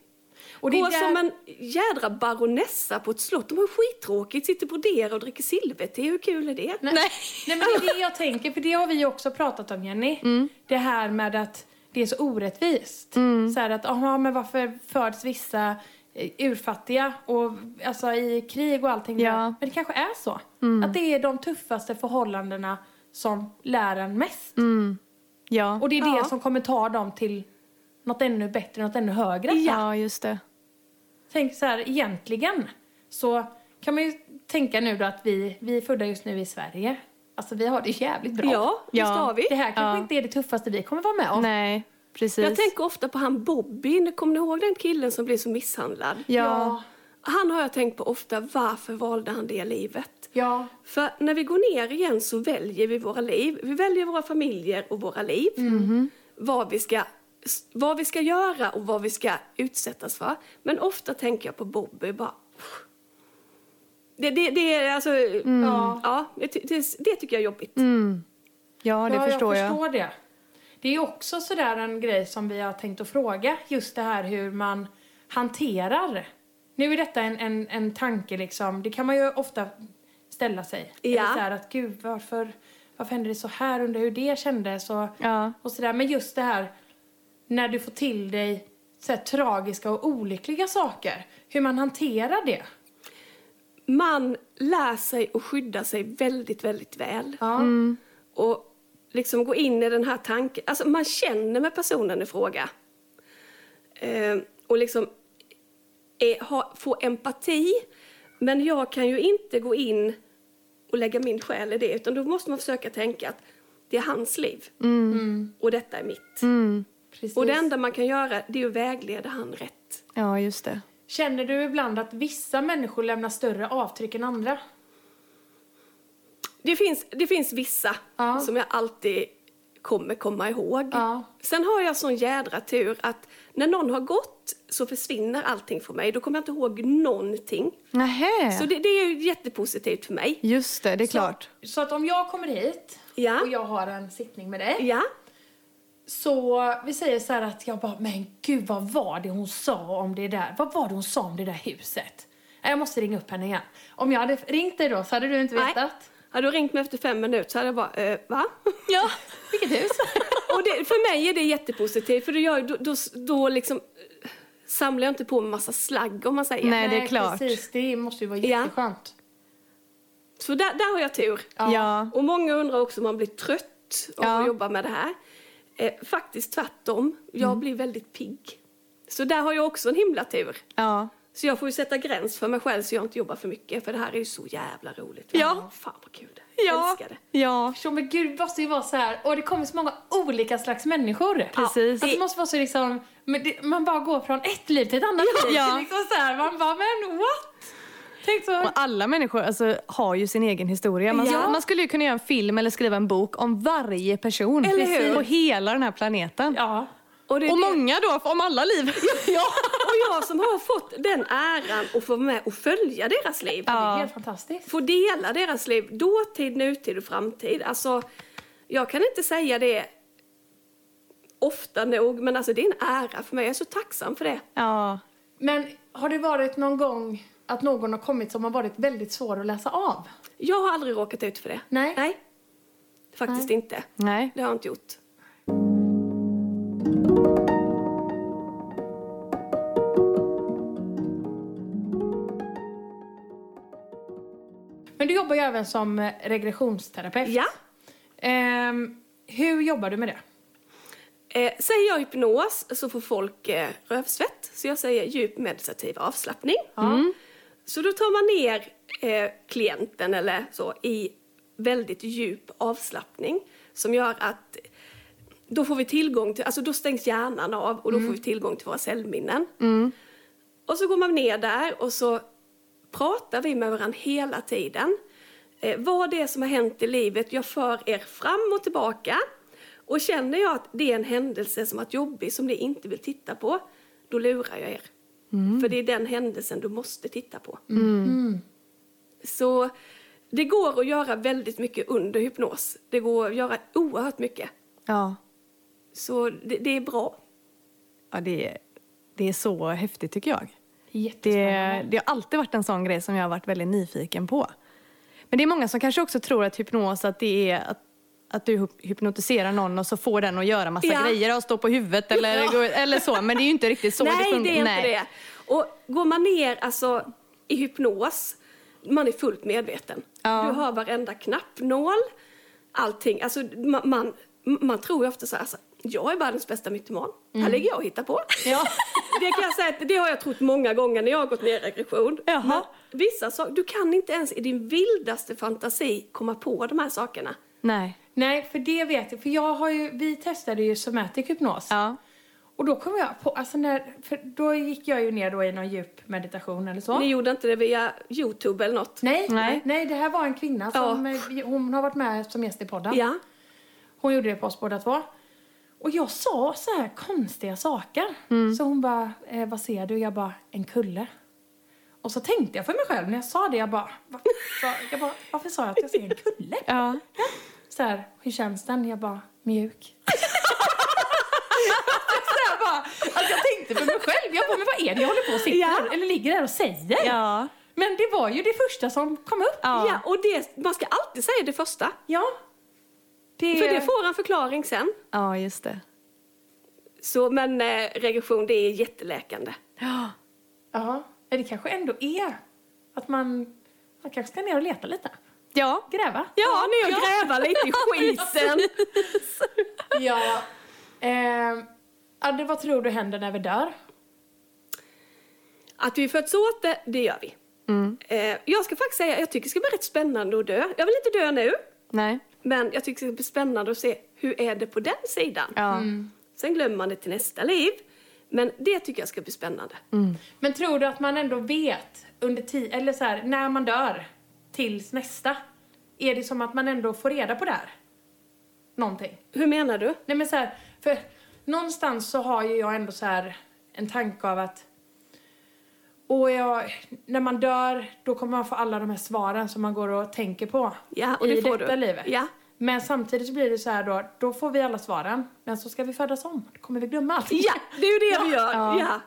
Och det är Gå där- som en jädra baronessa på ett slott. De har skittråkigt, sitter på broderar och dricker silverte. Hur kul är det? Nej. Nej. men det är det jag tänker, för det har vi ju också pratat om Jenny. Det här med att det är så orättvist. Så här att, aha, men varför föds vissa eh, urfattiga och alltså i krig och allting Ja. där. Men det kanske är så. Att det är de tuffaste förhållandena som lär en mest. Ja. Och det är det Ja. som kommer ta dem till något ännu bättre, något ännu högre. ja, just det. Tänk så här, egentligen så kan man ju tänka nu då att vi, vi är födda just nu i Sverige. Alltså vi har det jävligt bra. Ja, visst Ja. har vi. Det här kanske Ja. inte är det tuffaste vi kommer vara med om. Nej, precis. Jag tänker ofta på han Bobby. Kommer ni ihåg den killen som blev så misshandlad? Ja. Han har jag tänkt på ofta. Varför valde han det livet? Ja. För när vi går ner igen så väljer vi våra liv. Vi väljer våra familjer och våra liv. Vad, vi ska, vad vi ska göra och vad vi ska utsättas för. Men ofta tänker jag på Bobby bara... Det, det, det är alltså... Ja, ja det, det, tycker jag är jobbigt. Ja, det ja, förstår jag. jag. förstår det. Det är också sådär en grej som vi har tänkt att fråga. Just det här hur man hanterar. Nu är detta en, en, en tanke liksom. Det kan man ju ofta ställa sig. Ja. Eller Så här att gud varför, varför hände det så här? Undrar hur det kändes och, Ja. och sådär. Men just det här när du får till dig så här, tragiska och olyckliga saker. Hur man hanterar det. Man lär sig att skydda sig väldigt, väldigt väl. Ja. och liksom gå in i den här tanken. Alltså man känner med personen i fråga. Eh, och liksom eh, ha, få empati. Men jag kan ju inte gå in och lägga min själ i det. Utan då måste man försöka tänka att det är hans liv. Och detta är mitt. Precis. Och det enda man kan göra det är att vägleda han rätt. Ja, just det. Känner du ibland att vissa människor lämnar större avtryck än andra? Det finns, det finns vissa Ja. som jag alltid kommer komma ihåg. Ja. Sen har jag sån jädra tur att när någon har gått så försvinner allting för mig. Då kommer jag inte ihåg någonting. Nähä. Så det, det är ju jättepositivt för mig. Just det, det är klart. Så, så att om jag kommer hit Ja. och jag har en sittning med dig. Ja. Så vi säger så här att jag bara, men gud vad var det hon sa om det där? Vad var det hon sa om det där huset? Nej, Jag måste ringa upp henne igen. Om jag hade ringt dig då så hade du inte Nej. vetat. Hade du ringt mig efter fem minuter så hade jag bara, eh, va? Ja, vilket hus? och det, för mig är det jättepositivt för då, gör, då, då, då liksom eh, samlar jag inte på mig massa slagg om man säger. Nej, det är klart. Precis, det måste ju vara Ja. jätteskönt. Så där, där har jag tur. Ja. Och många undrar också om man blir trött av Ja. att jobba med det här. Eh, faktiskt tvärtom. Jag Mm. blir väldigt pigg. Så där har jag också en himla tur. Ja. Så jag får ju sätta gräns för mig själv så jag inte jobbar för mycket. För det här är ju så jävla roligt. Ja. Fan vad kul det är. Jag Ja. älskar det. Ja. Så, men gud, det måste ju vara så här. Och det kommer så många olika slags människor. Precis. Att det måste vara så liksom, men det, man bara går från ett liv till ett annat liv. Ja. Det är Liksom så här, man bara, men what? Tänk så. Och alla människor alltså, har ju sin egen historia. Man, Ja. man skulle ju kunna göra en film eller skriva en bok om varje person Eller hur? på hela den här planeten. Ja. Och, det Och det- många då, om alla liv. ja, och jag som har fått den äran att få vara med och följa deras liv. Det är Ja. helt fantastiskt. Få dela deras liv, dåtid, nutid och framtid. Alltså, jag kan inte säga det ofta nog, men alltså det är en ära för mig. Jag är så tacksam för det. Ja. Men har det varit någon gång att någon har kommit som har varit väldigt svår att läsa av? Jag har aldrig råkat ut för det. Nej. Nej. Faktiskt Nej. inte. Nej. Det har jag inte gjort. Men du jobbar ju även som eh, regressionsterapeut. Ja. Ehm, hur jobbar du med det? Eh, säger jag hypnos så får folk eh, rövsvett. Så jag säger djup meditativ avslappning. Mm. Så då tar man ner eh, klienten eller så i väldigt djup avslappning som gör att då får vi tillgång till, alltså då stängs hjärnan av och då får vi tillgång till våra cellminnen. Och så går man ner där och så pratar vi med varandra hela tiden. Eh, vad det är som har hänt i livet, jag för er fram och tillbaka. Och känner jag att det är en händelse som varit jobbig, som ni inte vill titta på, då lurar jag er. För det är den händelsen du måste titta på. Så det går att göra väldigt mycket under hypnos. Det går att göra oerhört mycket. Ja. Så det, det är bra. Ja, det, är, det är så häftigt tycker jag. Det, det har alltid varit en sån grej som jag har varit väldigt nyfiken på. Men det är många som kanske också tror att hypnos, att det är att, att du hypnotiserar någon och så får den att göra massa Ja. grejer och stå på huvudet eller, Ja. eller så. Men det är ju inte riktigt så Nej, det funkar. det är inte det. Och går man ner alltså, i hypnos, man är fullt medveten. Ja. Du har varenda knappnål, allting. Alltså, man, man, man tror ju ofta så här, alltså, jag är världens bästa mytoman. Här ligger jag och hittar på. Ja. Det kan jag säga det har jag trott många gånger när jag har gått ner i regression. Vissa saker, du kan inte ens i din vildaste fantasi komma på de här sakerna. Nej. Nej, för det vet jag. För jag har ju, vi testade ju somatic hypnos. Ja. Och då kom jag på, alltså när, för då gick jag ju ner då i någon djup meditation eller så. Ni gjorde inte det via Youtube eller något? Nej, Nej. nej, det här var en kvinna som, eh, hon har varit med som gäst i podden. Ja. Hon gjorde det på oss båda två. Och jag sa så här konstiga saker. Så hon bara, eh, vad ser du? Jag bara, en kulle. Och så tänkte jag för mig själv när jag sa det, jag bara, va, va, jag bara varför sa jag att jag ser en kulle? Ja. Så här, hur känns den? Jag bara, mjuk. så här bara, alltså jag tänkte för mig själv, jag bara, men vad är det jag håller på och sitter Ja. eller ligger där och säger? Ja. Men det var ju det första som kom upp. Ja. Ja, och det, man ska alltid säga det första. Ja. Det, För det får en förklaring sen. Ja, just det. Så, men eh, regression, det är jätteläkande. Ja. Ja, det kanske ändå är att man, man kanske ska ner och leta lite. Ja. Gräva. Ja, ni och gräva lite i skiten. Ja. Eh, Adde, vad tror du händer när vi dör? Att vi föds åt det, det gör vi. Eh, jag ska faktiskt säga, jag tycker det ska bli rätt spännande att dö. Jag vill inte dö nu, Nej. men jag tycker det ska bli spännande att se hur är det på den sidan. Ja. Sen glömmer man det till nästa liv. Men det tycker jag ska bli spännande. Men tror du att man ändå vet under tid, eller så här, när man dör tills nästa? Är det som att man ändå får reda på det här? Någonting? Hur menar du? Nej men så här, för någonstans så har ju jag ändå så här en tanke av att och jag, när man dör, då kommer man få alla de här svaren som man går och tänker på Ja, och det i får detta du. livet. Ja. Men samtidigt så blir det så här då, då får vi alla svaren, men så ska vi födas om. Då kommer vi glömma allt. Ja, det är ju det vi gör. Ja. Ja.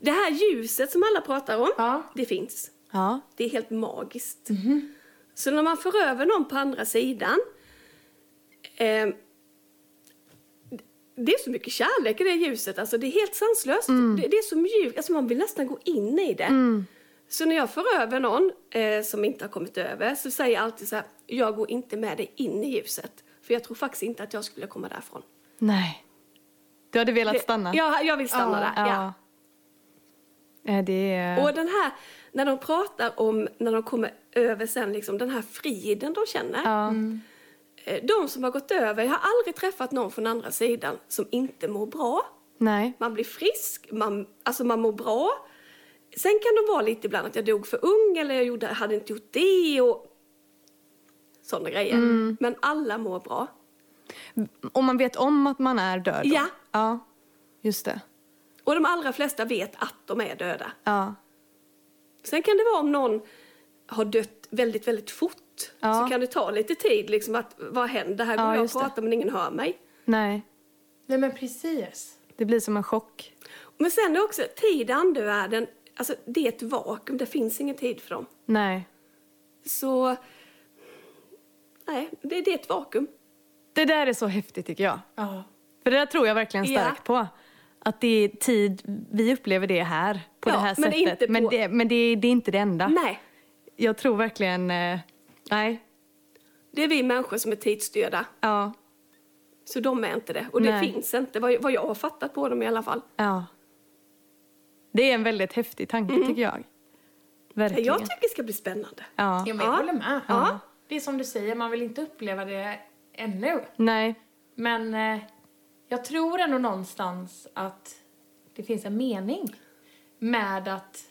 Det här ljuset som alla pratar om, Ja. det finns. Ja. Det är helt magiskt. Så när man för över någon på andra sidan eh, det är så mycket kärlek i det ljuset, alltså det är helt sanslöst. Det, det är så mjukt, alltså man vill nästan gå in i det. Så när jag för över någon eh, som inte har kommit över så säger jag alltid så här, jag går inte med dig in i ljuset. För jag tror faktiskt inte att jag skulle komma därifrån. Nej. Du hade velat Det- stanna? Ja, jag vill stanna där. Ja. Ja, det är... Och den här, när de pratar om, när de kommer över sen, liksom, den här friden de känner. Ja. Eh, De som har gått över, jag har aldrig träffat någon från andra sidan som inte mår bra. Nej. Man blir frisk, man, alltså man mår bra. Sen kan det vara lite ibland att jag dog för ung eller jag gjorde, hade inte gjort det och sådana grejer. Men alla mår bra. Om man vet om att man är död? då? Ja. Ja, just det. Och de allra flesta vet att de är döda. Ja. Sen kan det vara om någon har dött väldigt, väldigt fort. Ja. Så kan det ta lite tid liksom att vad händer? Här går Ja, jag och det. pratar men ingen hör mig. Nej, Nej men precis. det blir som en chock. Men sen är också tid i andevärlden, alltså det är ett vakuum, det finns ingen tid för dem. Nej. Så, nej, det, det är ett vakuum. Det där är så häftigt tycker jag. Ja. För det där tror jag verkligen Ja. starkt på. Att det är tid, vi upplever det här på Ja, det här men sättet. inte på- Men, det, men det, det är inte det enda. Nej, Jag tror verkligen, eh, Nej. Det är vi människor som är tidsstyrda. Ja. Så de är inte det. Och det Nej. finns inte, vad, vad jag har fattat på dem i alla fall. Ja. Det är en väldigt häftig tanke tycker jag. Verkligen. Jag tycker det ska bli spännande. Ja. Ja, men jag Ja. håller med. Ja. Det är som du säger, man vill inte uppleva det ännu. Nej. Men eh, jag tror ändå någonstans att det finns en mening med att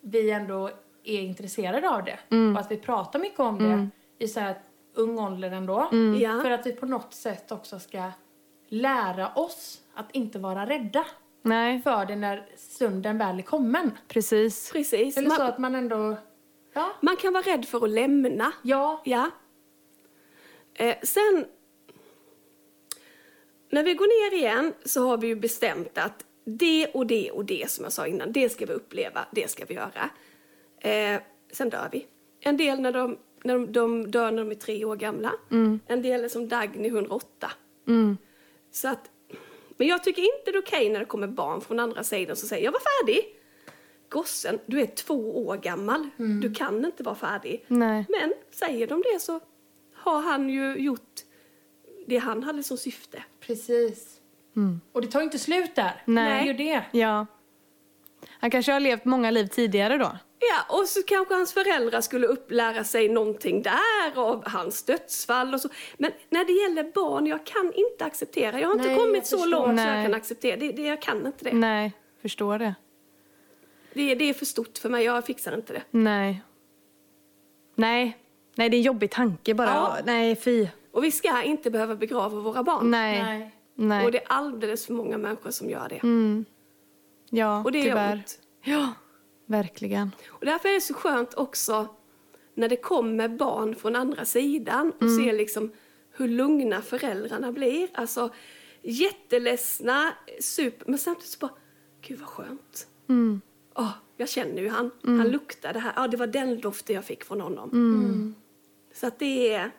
vi ändå är intresserade av det. Och att vi pratar mycket om det i så här ung ålder ändå. Ja. För att vi på något sätt också ska lära oss att inte vara rädda Nej. för det när stunden väl är kommen. Precis. Precis. Eller så Man, att man ändå... Ja. man kan vara rädd för att lämna. Ja. Ja. Eh, sen, när vi går ner igen så har vi ju bestämt att det och det och det som jag sa innan, det ska vi uppleva, det ska vi göra. Eh, sen dör vi. En del när de, när de, de dör när de är tre år gamla. En del är som Dagny 108. Så att, men jag tycker inte det är okej när det kommer barn från andra sidan som säger jag var färdig. Gossen, du är två år gammal. Du kan inte vara färdig. Nej. Men säger de det så har han ju gjort det han hade som syfte. Precis. Och det tar ju inte slut där. Nej. Det är ju det. Ja. Han kanske har levt många liv tidigare då. Ja, och så kanske hans föräldrar skulle upplära sig någonting där av hans dödsfall och så. Men när det gäller barn, jag kan inte acceptera. Jag har inte Nej, kommit jag så långt så Nej. jag kan acceptera. Det, det, jag kan inte det. Nej, förstår det. det. Det är för stort för mig, jag fixar inte det. Nej. Nej. Nej, det är en jobbig tanke bara. Ja. Nej, fy. Och vi ska inte behöva begrava våra barn. Nej. Nej. Och det är alldeles för många människor som gör det. Ja, Och det tyvärr. ont. Ja, verkligen. Och därför är det så skönt också när det kommer barn från andra sidan och ser liksom hur lugna föräldrarna blir. Alltså jätteledsna, super, men samtidigt så bara, gud vad skönt. Åh, jag känner ju han, han luktar det här, ja det var den doften jag fick från honom. Så att det är,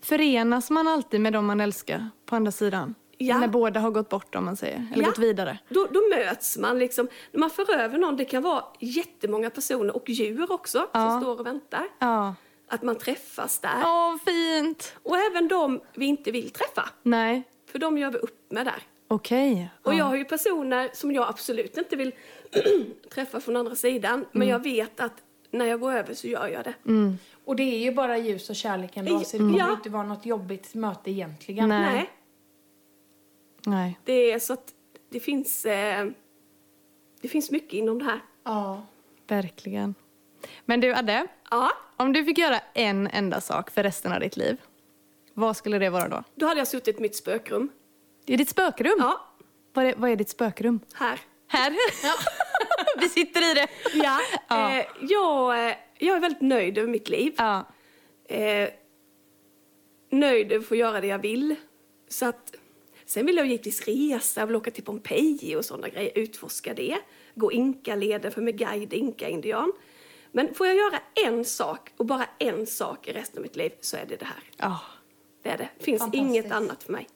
Förenas man alltid med dem man älskar på andra sidan? Ja. När båda har gått bort om man säger, eller Ja. gått vidare? då, då möts man liksom, när man för över någon, det kan vara jättemånga personer och djur också Ja. som står och väntar. Att man träffas där. Åh, fint! Och även de vi inte vill träffa. Nej, För de gör vi upp med där. okej. Och Ja. jag har ju personer som jag absolut inte vill träffa från andra sidan. Men jag vet att när jag går över så gör jag det. Och det är ju bara ljus och kärlek ändå, så det Ja. kommer inte vara något jobbigt möte egentligen. Nej. Nej. Nej. Det är så att det finns, eh, det finns mycket inom det här. Ja. Verkligen. Men du, Adde. Ja, Om du fick göra en enda sak för resten av ditt liv, vad skulle det vara då? då hade jag suttit i mitt spökrum. I ditt spökrum? Ja, Vad, är, vad är ditt spökrum? här. Här? Vi sitter i det. Ja, Ja. Eh, jag, eh, jag är väldigt nöjd över mitt liv. Ja. Eh, nöjd över att få göra det jag vill. Så att, sen vill jag givetvis resa, vill åka till Pompeji och sådana grejer, utforska det. Gå inkaleder för med guide inka-indian. Men får jag göra en sak, och bara en sak i resten av mitt liv, så är det det här. Ja. Det är det. finns inget annat för mig.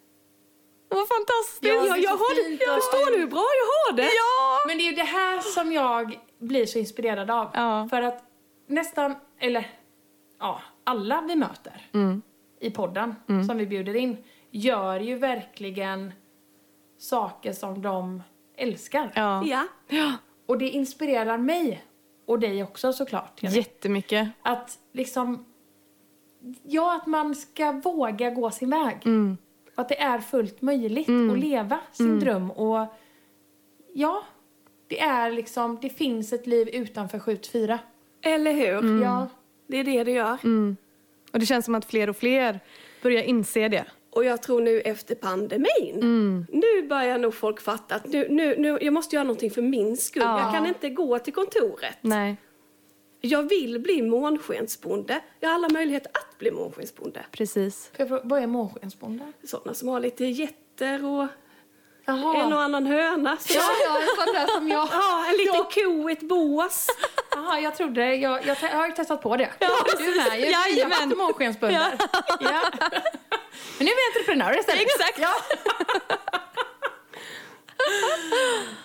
Vad fantastiskt! Ja, jag, jag har det, jag förstår du hur bra jag har det? Ja! Men det är ju det här som jag blir så inspirerad av. Ja. För att nästan, eller ja, alla vi möter Mm. i podden som vi bjuder in gör ju verkligen saker som de älskar. Ja. Ja. ja. Och det inspirerar mig och dig också såklart. Jenny. Jättemycket. Att liksom, ja att man ska våga gå sin väg. Mm. Att det är fullt möjligt att leva sin dröm och ja, det är liksom, det finns ett liv utanför 7-4. Eller hur? Mm. Ja, Det är det det gör. Och det känns som att fler och fler börjar inse det. Och jag tror nu efter pandemin, Mm. nu börjar nog folk fatta att nu, nu, nu, jag måste göra någonting för min skull. Ja. Jag kan inte gå till kontoret. Nej, Jag vill bli månskensbonde. Jag har alla möjligheter att bli månskensbonde. precis. Vad är månskensbonde? Sådana som har lite getter och Jaha. en och annan höna. Så. Ja, ja, en sån där som jag... Ja, en liten ko i ett bås. Jaha, jag trodde, jag, jag, jag har ju testat på det. Ja, du är med ju. Jag har Jajamän. haft månskensbundar. Ja. Men nu är vi entreprenörer istället. Exakt. Ja.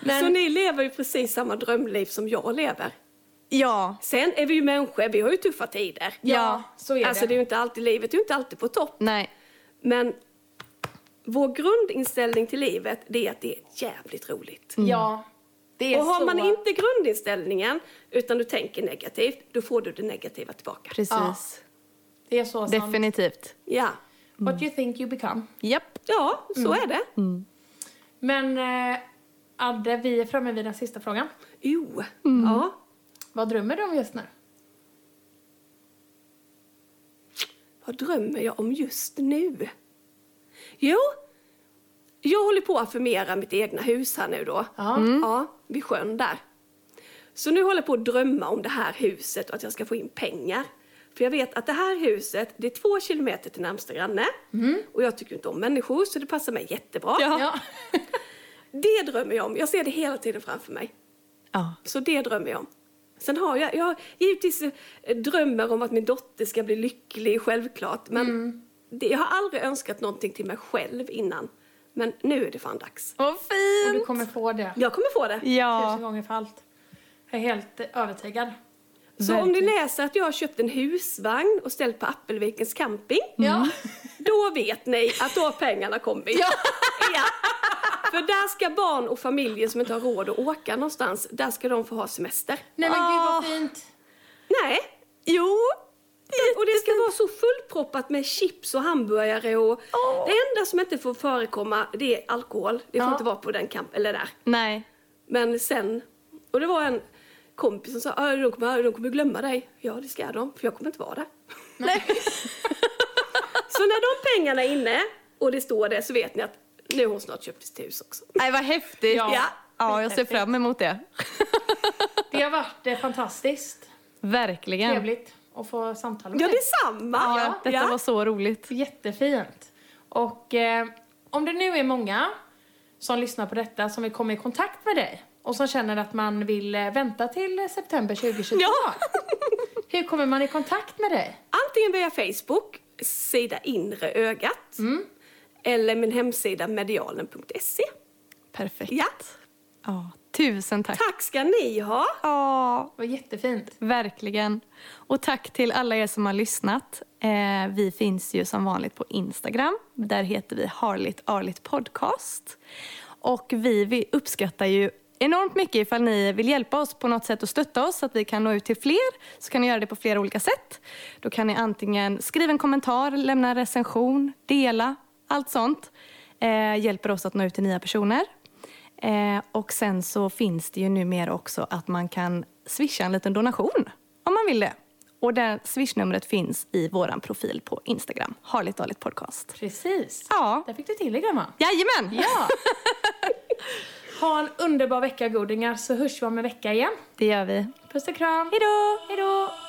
Så Men, ni lever ju precis samma drömliv som jag lever. Ja. Sen är vi ju människor, vi har ju tuffa tider. Ja, så är Alltså det. det är ju inte alltid, livet är ju inte alltid på topp. Nej. Men vår grundinställning till livet, det är att det är jävligt roligt. Ja, det är Och har så... man inte grundinställningen, utan du tänker negativt, då får du det negativa tillbaka. Precis. Ja. Det är så sant. Definitivt. Ja, What you think you become. Japp. ja så Mm. är det. Men eh, Adde, vi är framme vid den sista frågan. Jo, Mm. ja. Vad drömmer du om just nu? Vad drömmer jag om just nu? Jo, jag håller på att förmera mitt egna hus här nu då. Ja. Ja, vid sjön där. Så nu håller jag på att drömma om det här huset och att jag ska få in pengar. För jag vet att det här huset, det är två kilometer till närmsta granne. Och jag tycker inte om människor så det passar mig jättebra. Ja. Det drömmer jag om. Jag ser det hela tiden framför mig. Ja. Så det drömmer jag om. Sen har jag, jag har givetvis eh, drömmer om att min dotter ska bli lycklig, självklart. Men Mm. Det, jag har aldrig önskat någonting till mig själv innan. Men nu är det fan dags. Vad Och du fint! kommer få det. Jag kommer få det. Tusen Ja. gånger för allt. Jag är helt övertygad. Så om ni Verkligen. läser att jag har köpt en husvagn och ställt på Appelvikens camping. Ja. Då vet ni att då har pengarna kommit. Ja. Ja. För där ska barn och familjer som inte har råd att åka någonstans, där ska de få ha semester. Nej men gud Ah. vad fint. Nej, Jo. Och det ska vara så fullproppat med chips och hamburgare och Åh. det enda som inte får förekomma det är alkohol. Det får Ja. inte vara på den camp eller där. Nej. Men sen, och det var en kompis som sa "Ah, de kommer, de kommer glömma dig. Ja det ska de, för jag kommer inte vara där. Nej. Så när de pengarna är inne och det står det så vet ni att nu har hon snart köpt sitt hus också. Nej, vad häftigt. Ja. Ja. ja, jag ser fram emot det. Det har varit eh, fantastiskt. Verkligen. Trevligt att få samtala med Ja detsamma! Ja, detta var så roligt. Jättefint. Och eh, om det nu är många som lyssnar på detta som vill komma i kontakt med dig och som känner att man vill eh, vänta till september 2022. Ja. Hur kommer man i kontakt med dig? Antingen via Facebook, sida Inre ögat, eller min hemsida medialen.se. Perfekt. Ja. Ja, tusen tack. Tack ska ni ha! Ja, var jättefint. verkligen. Och tack till alla er som har lyssnat. Eh, vi finns ju som vanligt på Instagram. Där heter vi Harligt Arligt Podcast. Och vi, vi uppskattar ju enormt mycket ifall ni vill hjälpa oss på något sätt och stötta oss så att vi kan nå ut till fler. Så kan ni göra det på flera olika sätt. Då kan ni antingen skriva en kommentar, lämna en recension, dela, allt sånt. Eh, hjälper oss att nå ut till nya personer. Eh, och sen så finns det ju numera också att man kan swisha en liten donation om man vill det. Och det swishnumret finns i våran profil på Instagram, Harligt Dåligt Podcast. Precis. Ja. Där fick du till det gumman. Jajamän! Ja. ha en underbar vecka godingar så hörs vi om en vecka igen. Det gör vi. Puss och kram. Hej då!